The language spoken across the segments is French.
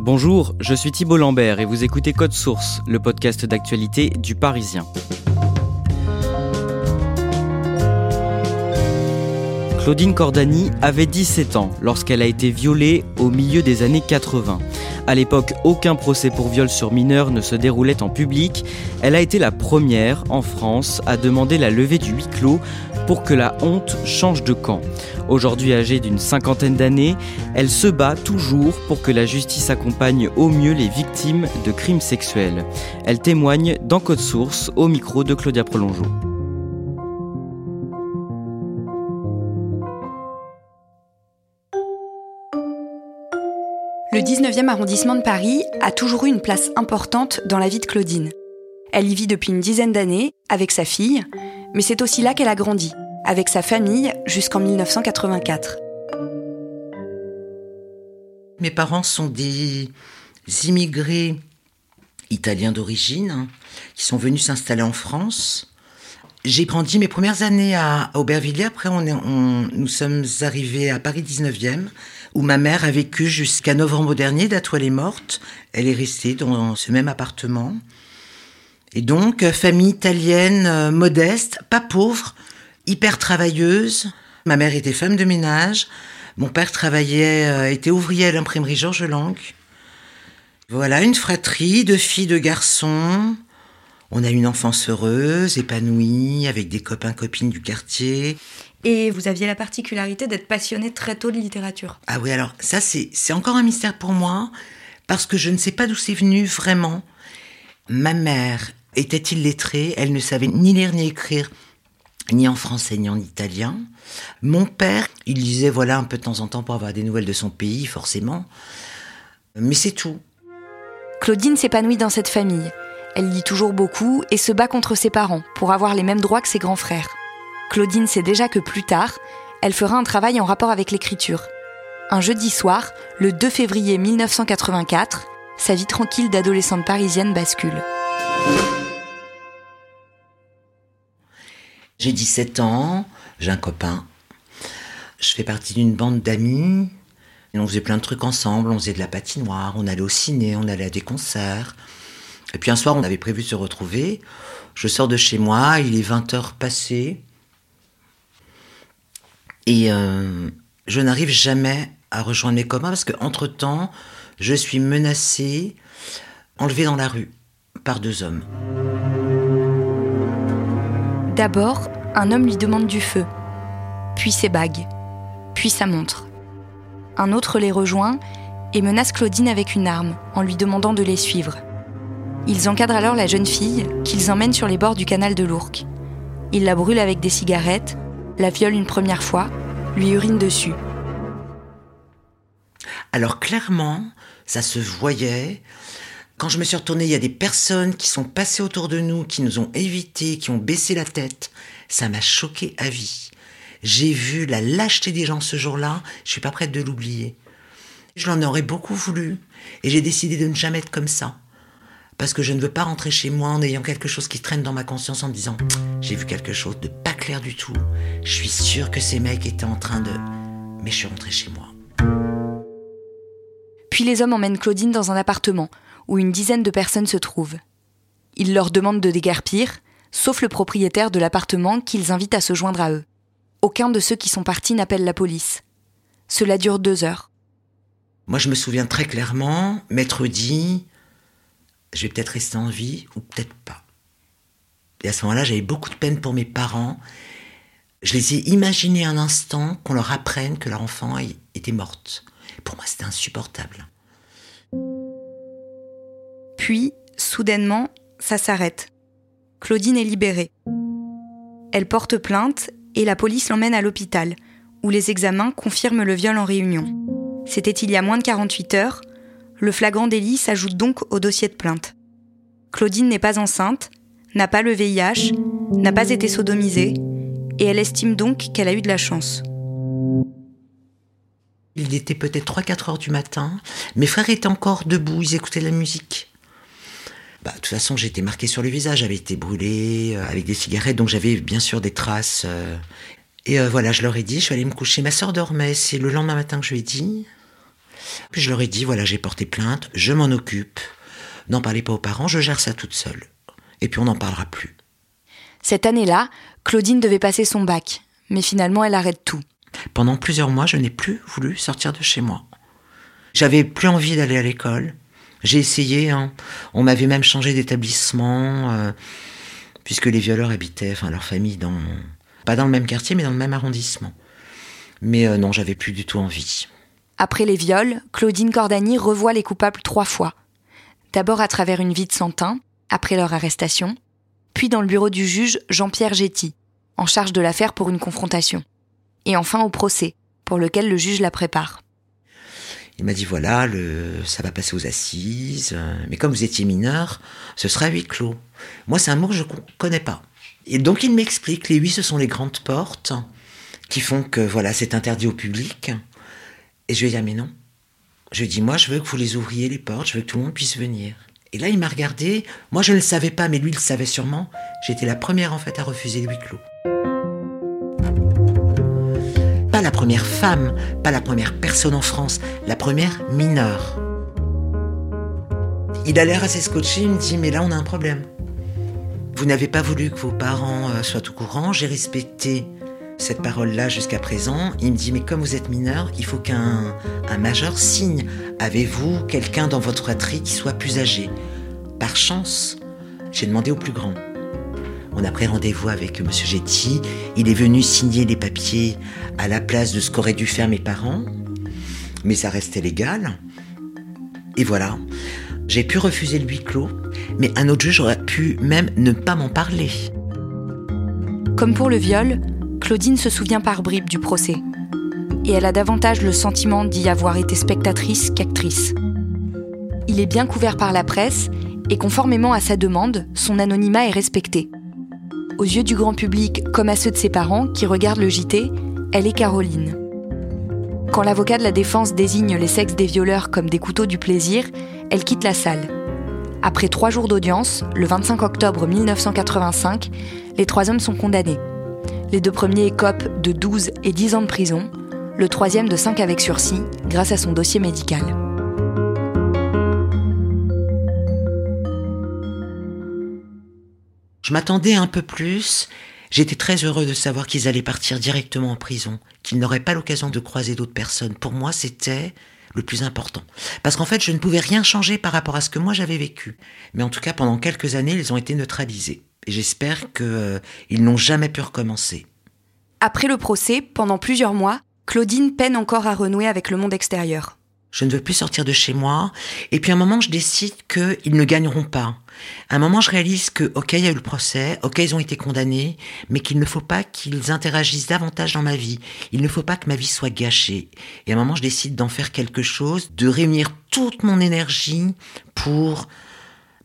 Bonjour, je suis Thibault Lambert et vous écoutez Code Source, le podcast d'actualité du Parisien. Claudine Cordani avait 17 ans lorsqu'elle a été violée au milieu des années 80. À l'époque, aucun procès pour viol sur mineur ne se déroulait en public. Elle a été la première en France à demander la levée du huis clos pour que la honte change de camp. Aujourd'hui âgée d'une cinquantaine d'années, elle se bat toujours pour que la justice accompagne au mieux les victimes de crimes sexuels. Elle témoigne dans Code Source au micro de Claudia Prolongeau. Le 19e arrondissement de Paris a toujours eu une place importante dans la vie de Claudine. Elle y vit depuis une dizaine d'années avec sa fille, mais c'est aussi là qu'elle a grandi, avec sa famille jusqu'en 1984. Mes parents sont des immigrés italiens d'origine hein, qui sont venus s'installer en France. J'ai grandi mes premières années à Aubervilliers. Après, on nous sommes arrivés à Paris 19e où ma mère a vécu jusqu'à novembre dernier. Où elle est morte, elle est restée dans ce même appartement. Et donc, famille italienne, euh, modeste, pas pauvre, hyper travailleuse. Ma mère était femme de ménage. Mon père travaillait, euh, était ouvrier à l'imprimerie Georges Lang. Voilà, une fratrie de filles, de garçons. On a une enfance heureuse, épanouie, avec des copains, copines du quartier. Et vous aviez la particularité d'être passionné très tôt de littérature. Ah oui, alors ça c'est encore un mystère pour moi, parce que je ne sais pas d'où c'est venu vraiment. Ma mère était illettrée, elle ne savait ni lire ni écrire, ni en français ni en italien. Mon père, il lisait voilà un peu de temps en temps pour avoir des nouvelles de son pays, forcément. Mais c'est tout. Claudine s'épanouit dans cette famille. Elle lit toujours beaucoup et se bat contre ses parents pour avoir les mêmes droits que ses grands frères. Claudine sait déjà que plus tard, elle fera un travail en rapport avec l'écriture. Un jeudi soir, le 2 février 1984, sa vie tranquille d'adolescente parisienne bascule. J'ai 17 ans, j'ai un copain. Je fais partie d'une bande d'amis. On faisait plein de trucs ensemble, on faisait de la patinoire, on allait au ciné, on allait à des concerts. Et puis un soir, on avait prévu de se retrouver. Je sors de chez moi, il est 20h passé. Et euh, je n'arrive jamais à rejoindre mes copains parce qu'entre-temps, je suis menacée, enlevée dans la rue par deux hommes. D'abord, un homme lui demande du feu, puis ses bagues, puis sa montre. Un autre les rejoint et menace Claudine avec une arme en lui demandant de les suivre. Ils encadrent alors la jeune fille qu'ils emmènent sur les bords du canal de l'Ourcq. Ils la brûlent avec des cigarettes la viole une première fois, lui urine dessus. Alors clairement, ça se voyait. Quand je me suis retournée, il y a des personnes qui sont passées autour de nous, qui nous ont évités, qui ont baissé la tête. Ça m'a choqué à vie. J'ai vu la lâcheté des gens ce jour-là, je suis pas prête de l'oublier. Je l'en aurais beaucoup voulu, et j'ai décidé de ne jamais être comme ça parce que je ne veux pas rentrer chez moi en ayant quelque chose qui traîne dans ma conscience en me disant j'ai vu quelque chose de pas clair du tout. Je suis sûre que ces mecs étaient en train de... Mais je suis rentrée chez moi. Puis les hommes emmènent Claudine dans un appartement où une dizaine de personnes se trouvent. Ils leur demandent de déguerpir, sauf le propriétaire de l'appartement qu'ils invitent à se joindre à eux. Aucun de ceux qui sont partis n'appelle la police. Cela dure deux heures. Moi, je me souviens très clairement, maître dit je vais peut-être rester en vie ou peut-être pas. Et à ce moment-là, j'avais beaucoup de peine pour mes parents. Je les ai imaginés un instant qu'on leur apprenne que leur enfant était morte. Pour moi, c'était insupportable. Puis, soudainement, ça s'arrête. Claudine est libérée. Elle porte plainte et la police l'emmène à l'hôpital, où les examens confirment le viol en réunion. C'était il y a moins de 48 heures. Le flagrant délit s'ajoute donc au dossier de plainte. Claudine n'est pas enceinte, n'a pas le VIH, n'a pas été sodomisée, et elle estime donc qu'elle a eu de la chance. Il était peut-être 3-4 heures du matin. Mes frères étaient encore debout, ils écoutaient la musique. Bah, de toute façon, j'étais marqué sur le visage, j'avais été brûlé euh, avec des cigarettes, donc j'avais bien sûr des traces. Euh. et euh, voilà, je leur ai dit, je suis allée me coucher. Ma soeur dormait, c'est le lendemain matin que je lui ai dit. Puis je leur ai dit, voilà, j'ai porté plainte, je m'en occupe. N'en parlez pas aux parents, je gère ça toute seule. Et puis on n'en parlera plus. Cette année-là, Claudine devait passer son bac, mais finalement elle arrête tout. Pendant plusieurs mois, je n'ai plus voulu sortir de chez moi. J'avais plus envie d'aller à l'école. J'ai essayé, hein. on m'avait même changé d'établissement, euh, puisque les violeurs habitaient, enfin leur famille, dans, pas dans le même quartier, mais dans le même arrondissement. Mais euh, non, j'avais plus du tout envie. Après les viols, Claudine Cordani revoit les coupables trois fois. D'abord à travers une vie de Santin, après leur arrestation, puis dans le bureau du juge Jean-Pierre Getty, en charge de l'affaire pour une confrontation. Et enfin au procès, pour lequel le juge la prépare. Il m'a dit voilà, le, ça va passer aux assises, euh, mais comme vous étiez mineur, ce sera huis clos. Moi, c'est un mot que je ne connais pas. Et donc, il m'explique les huit, ce sont les grandes portes qui font que voilà, c'est interdit au public. Et je lui ai dit ah, mais non. Je lui ai dit moi, je veux que vous les ouvriez les portes, je veux que tout le monde puisse venir. Et là, il m'a regardé. Moi, je ne le savais pas, mais lui, il le savait sûrement. J'étais la première, en fait, à refuser le huis clos. Première femme, pas la première personne en France, la première mineure. Il a l'air assez scotché, il me dit, mais là, on a un problème. Vous n'avez pas voulu que vos parents euh, soient au courant, j'ai respecté cette parole-là jusqu'à présent. Il me dit, mais comme vous êtes mineur, il faut qu'un un majeur signe. Avez-vous quelqu'un dans votre fratrie qui soit plus âgé? Par chance, j'ai demandé au plus grand. On a pris rendez-vous avec M. Getty. Il est venu signer les papiers à la place de ce qu'auraient dû faire mes parents. Mais ça restait légal. Et voilà. J'ai pu refuser le huis clos, mais un autre juge aurait pu même ne pas m'en parler. Comme pour le viol, Claudine se souvient par bribes du procès. Et elle a davantage le sentiment d'y avoir été spectatrice qu'actrice. Il est bien couvert par la presse et conformément à sa demande, son anonymat est respecté. Aux yeux du grand public comme à ceux de ses parents qui regardent le JT, elle est Caroline. Quand l'avocat de la défense désigne les sexes des violeurs comme des couteaux du plaisir, elle quitte la salle. Après trois jours d'audience, le 25 octobre 1985, les trois hommes sont condamnés. Les deux premiers écopent de 12 et 10 ans de prison, le troisième de 5 avec sursis, grâce à son dossier médical. Je m'attendais un peu plus. J'étais très heureux de savoir qu'ils allaient partir directement en prison, qu'ils n'auraient pas l'occasion de croiser d'autres personnes. Pour moi, c'était le plus important. Parce qu'en fait, je ne pouvais rien changer par rapport à ce que moi j'avais vécu. Mais en tout cas, pendant quelques années, ils ont été neutralisés. Et j'espère qu'ils euh, n'ont jamais pu recommencer. Après le procès, pendant plusieurs mois, Claudine peine encore à renouer avec le monde extérieur. Je ne veux plus sortir de chez moi. Et puis à un moment, je décide qu'ils ne gagneront pas. À un moment, je réalise que, ok, il y a eu le procès, ok, ils ont été condamnés, mais qu'il ne faut pas qu'ils interagissent davantage dans ma vie. Il ne faut pas que ma vie soit gâchée. Et à un moment, je décide d'en faire quelque chose, de réunir toute mon énergie pour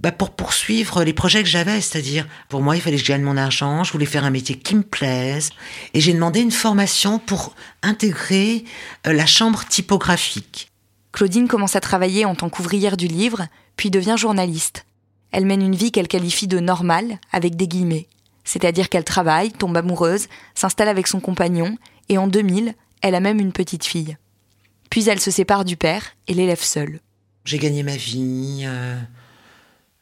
bah pour poursuivre les projets que j'avais, c'est-à-dire pour moi il fallait que je gagne mon argent, je voulais faire un métier qui me plaise, et j'ai demandé une formation pour intégrer euh, la chambre typographique. Claudine commence à travailler en tant qu'ouvrière du livre, puis devient journaliste. Elle mène une vie qu'elle qualifie de normale, avec des guillemets. C'est-à-dire qu'elle travaille, tombe amoureuse, s'installe avec son compagnon, et en 2000, elle a même une petite fille. Puis elle se sépare du père et l'élève seule. J'ai gagné ma vie, euh,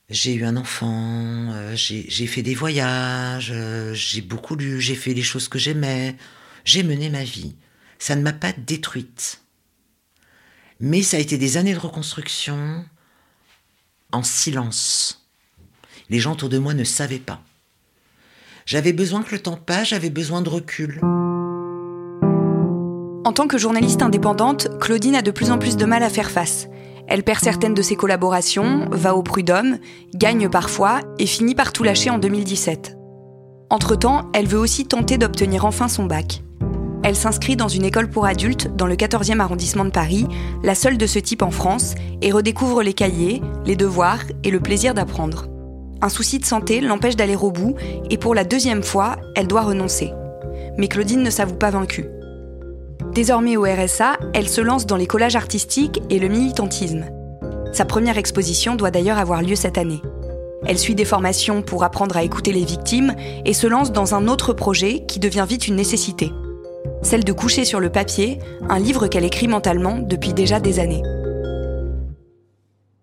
j'ai eu un enfant, euh, j'ai fait des voyages, euh, j'ai beaucoup lu, j'ai fait les choses que j'aimais, j'ai mené ma vie. Ça ne m'a pas détruite. Mais ça a été des années de reconstruction en silence. Les gens autour de moi ne savaient pas. J'avais besoin que le temps passe, j'avais besoin de recul. En tant que journaliste indépendante, Claudine a de plus en plus de mal à faire face. Elle perd certaines de ses collaborations, va au prud'homme, gagne parfois et finit par tout lâcher en 2017. Entre-temps, elle veut aussi tenter d'obtenir enfin son bac. Elle s'inscrit dans une école pour adultes dans le 14e arrondissement de Paris, la seule de ce type en France, et redécouvre les cahiers, les devoirs et le plaisir d'apprendre. Un souci de santé l'empêche d'aller au bout, et pour la deuxième fois, elle doit renoncer. Mais Claudine ne s'avoue pas vaincue. Désormais au RSA, elle se lance dans les collages artistiques et le militantisme. Sa première exposition doit d'ailleurs avoir lieu cette année. Elle suit des formations pour apprendre à écouter les victimes et se lance dans un autre projet qui devient vite une nécessité. Celle de coucher sur le papier un livre qu'elle écrit mentalement depuis déjà des années.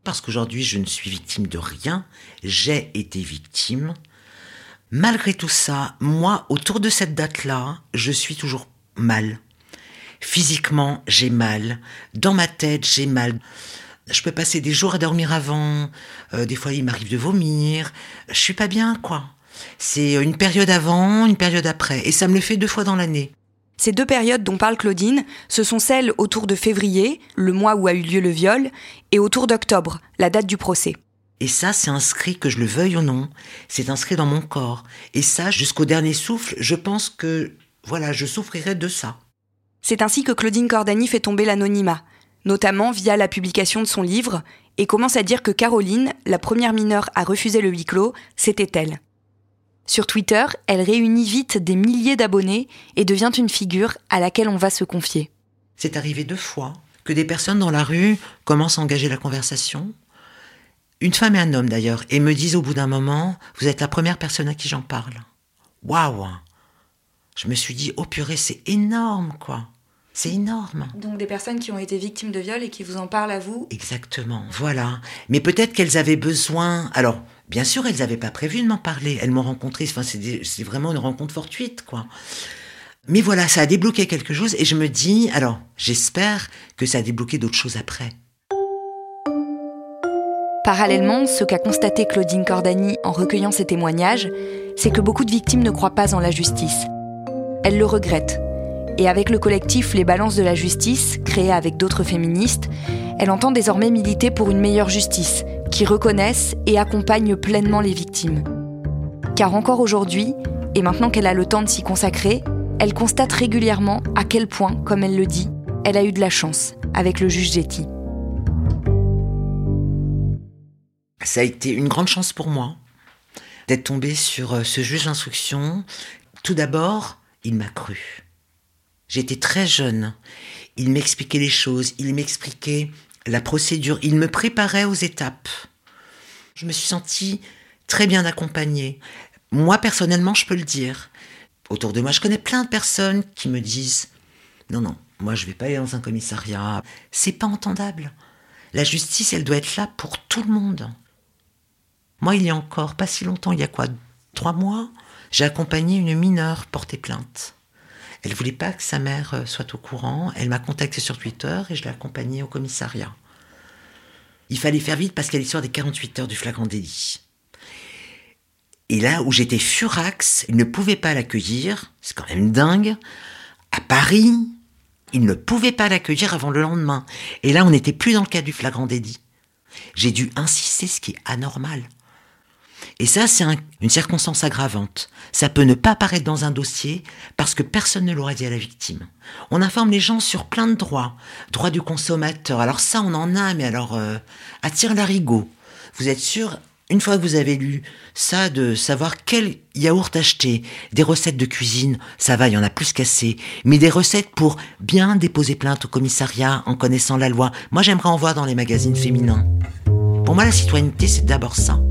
Parce qu'aujourd'hui je ne suis victime de rien, j'ai été victime. Malgré tout ça, moi, autour de cette date-là, je suis toujours mal. Physiquement, j'ai mal. Dans ma tête, j'ai mal. Je peux passer des jours à dormir avant. Euh, des fois, il m'arrive de vomir. Je suis pas bien, quoi. C'est une période avant, une période après. Et ça me le fait deux fois dans l'année. Ces deux périodes dont parle Claudine, ce sont celles autour de février, le mois où a eu lieu le viol, et autour d'octobre, la date du procès. Et ça, c'est inscrit, que je le veuille ou non, c'est inscrit dans mon corps. Et ça, jusqu'au dernier souffle, je pense que, voilà, je souffrirai de ça. C'est ainsi que Claudine Cordani fait tomber l'anonymat, notamment via la publication de son livre, et commence à dire que Caroline, la première mineure à refuser le huis clos, c'était elle. Sur Twitter, elle réunit vite des milliers d'abonnés et devient une figure à laquelle on va se confier. C'est arrivé deux fois que des personnes dans la rue commencent à engager la conversation. Une femme et un homme d'ailleurs, et me disent au bout d'un moment, vous êtes la première personne à qui j'en parle. Waouh Je me suis dit, oh purée, c'est énorme quoi. C'est énorme. Donc des personnes qui ont été victimes de viol et qui vous en parlent à vous? Exactement, voilà. Mais peut-être qu'elles avaient besoin. Alors, bien sûr, elles n'avaient pas prévu de m'en parler. Elles m'ont rencontré. C'est vraiment une rencontre fortuite, quoi. Mais voilà, ça a débloqué quelque chose et je me dis, alors, j'espère que ça a débloqué d'autres choses après. Parallèlement, ce qu'a constaté Claudine Cordani en recueillant ses témoignages, c'est que beaucoup de victimes ne croient pas en la justice. Elles le regrettent et avec le collectif Les Balances de la Justice, créé avec d'autres féministes, elle entend désormais militer pour une meilleure justice, qui reconnaisse et accompagne pleinement les victimes. Car encore aujourd'hui, et maintenant qu'elle a le temps de s'y consacrer, elle constate régulièrement à quel point, comme elle le dit, elle a eu de la chance avec le juge Getty. Ça a été une grande chance pour moi d'être tombée sur euh, ce juge d'instruction. Tout d'abord, il m'a cru. J'étais très jeune. Il m'expliquait les choses, il m'expliquait la procédure, il me préparait aux étapes. Je me suis sentie très bien accompagnée. Moi, personnellement, je peux le dire. Autour de moi, je connais plein de personnes qui me disent Non, non, moi, je vais pas aller dans un commissariat. C'est pas entendable. La justice, elle doit être là pour tout le monde. Moi, il y a encore pas si longtemps, il y a quoi? Trois mois J'ai accompagné une mineure porter plainte. Elle voulait pas que sa mère euh, soit au courant. Elle m'a contacté sur Twitter et je l'ai accompagnée au commissariat. Il fallait faire vite parce qu'elle est l'histoire des 48 heures du flagrant délit. Et là où j'étais furax, il ne pouvait pas l'accueillir, c'est quand même dingue. À Paris, il ne pouvait pas l'accueillir avant le lendemain. Et là, on n'était plus dans le cas du flagrant délit. J'ai dû insister, ce qui est anormal. Et ça, c'est une circonstance aggravante. Ça peut ne pas apparaître dans un dossier parce que personne ne l'aurait dit à la victime. On informe les gens sur plein de droits. Droit du consommateur. Alors ça, on en a, mais alors, euh, attire l'arigot. Vous êtes sûr, une fois que vous avez lu ça, de savoir quel yaourt acheter, des recettes de cuisine, ça va, il y en a plus qu'assez, mais des recettes pour bien déposer plainte au commissariat en connaissant la loi. Moi, j'aimerais en voir dans les magazines féminins. Pour moi, la citoyenneté, c'est d'abord ça.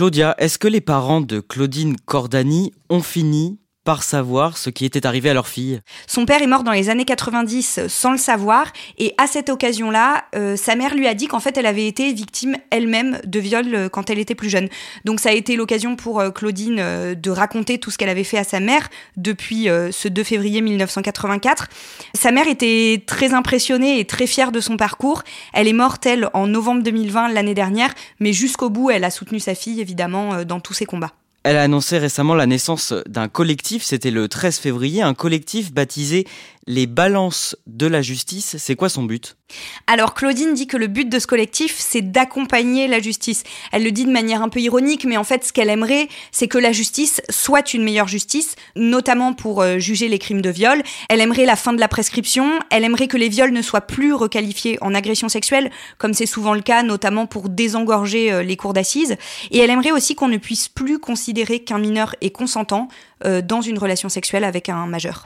Claudia, est-ce que les parents de Claudine Cordani ont fini par savoir ce qui était arrivé à leur fille. Son père est mort dans les années 90 sans le savoir et à cette occasion-là, euh, sa mère lui a dit qu'en fait elle avait été victime elle-même de viol euh, quand elle était plus jeune. Donc ça a été l'occasion pour euh, Claudine de raconter tout ce qu'elle avait fait à sa mère depuis ce 2 février 1984. Sa mère était très impressionnée et très fière de son parcours. Elle est morte elle en novembre 2020 l'année dernière, mais jusqu'au bout elle a soutenu sa fille évidemment dans tous ses combats. Elle a annoncé récemment la naissance d'un collectif, c'était le 13 février, un collectif baptisé les balances de la justice, c'est quoi son but? Alors Claudine dit que le but de ce collectif, c'est d'accompagner la justice. Elle le dit de manière un peu ironique, mais en fait ce qu'elle aimerait, c'est que la justice soit une meilleure justice, notamment pour euh, juger les crimes de viol. Elle aimerait la fin de la prescription, elle aimerait que les viols ne soient plus requalifiés en agression sexuelle, comme c'est souvent le cas, notamment pour désengorger euh, les cours d'assises. Et elle aimerait aussi qu'on ne puisse plus considérer qu'un mineur est consentant euh, dans une relation sexuelle avec un majeur.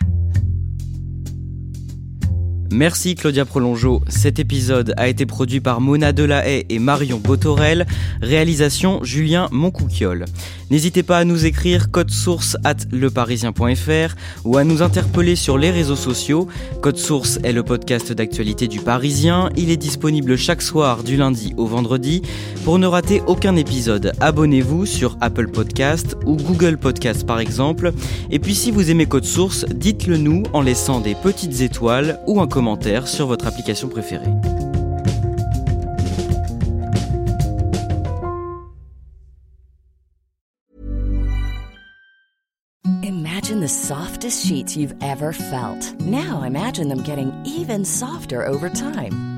Merci Claudia Prolongeau. Cet épisode a été produit par Mona Delahaye et Marion Botorel. Réalisation Julien Moncouquiole. N'hésitez pas à nous écrire code source at leparisien.fr ou à nous interpeller sur les réseaux sociaux. Code source est le podcast d'actualité du Parisien. Il est disponible chaque soir du lundi au vendredi. Pour ne rater aucun épisode, abonnez-vous sur Apple Podcast ou Google Podcast par exemple. Et puis si vous aimez Code Source, dites-le nous en laissant des petites étoiles ou un commentaire sur votre application préférée. Imagine the softest sheets you've ever felt. Now imagine them getting even softer over time.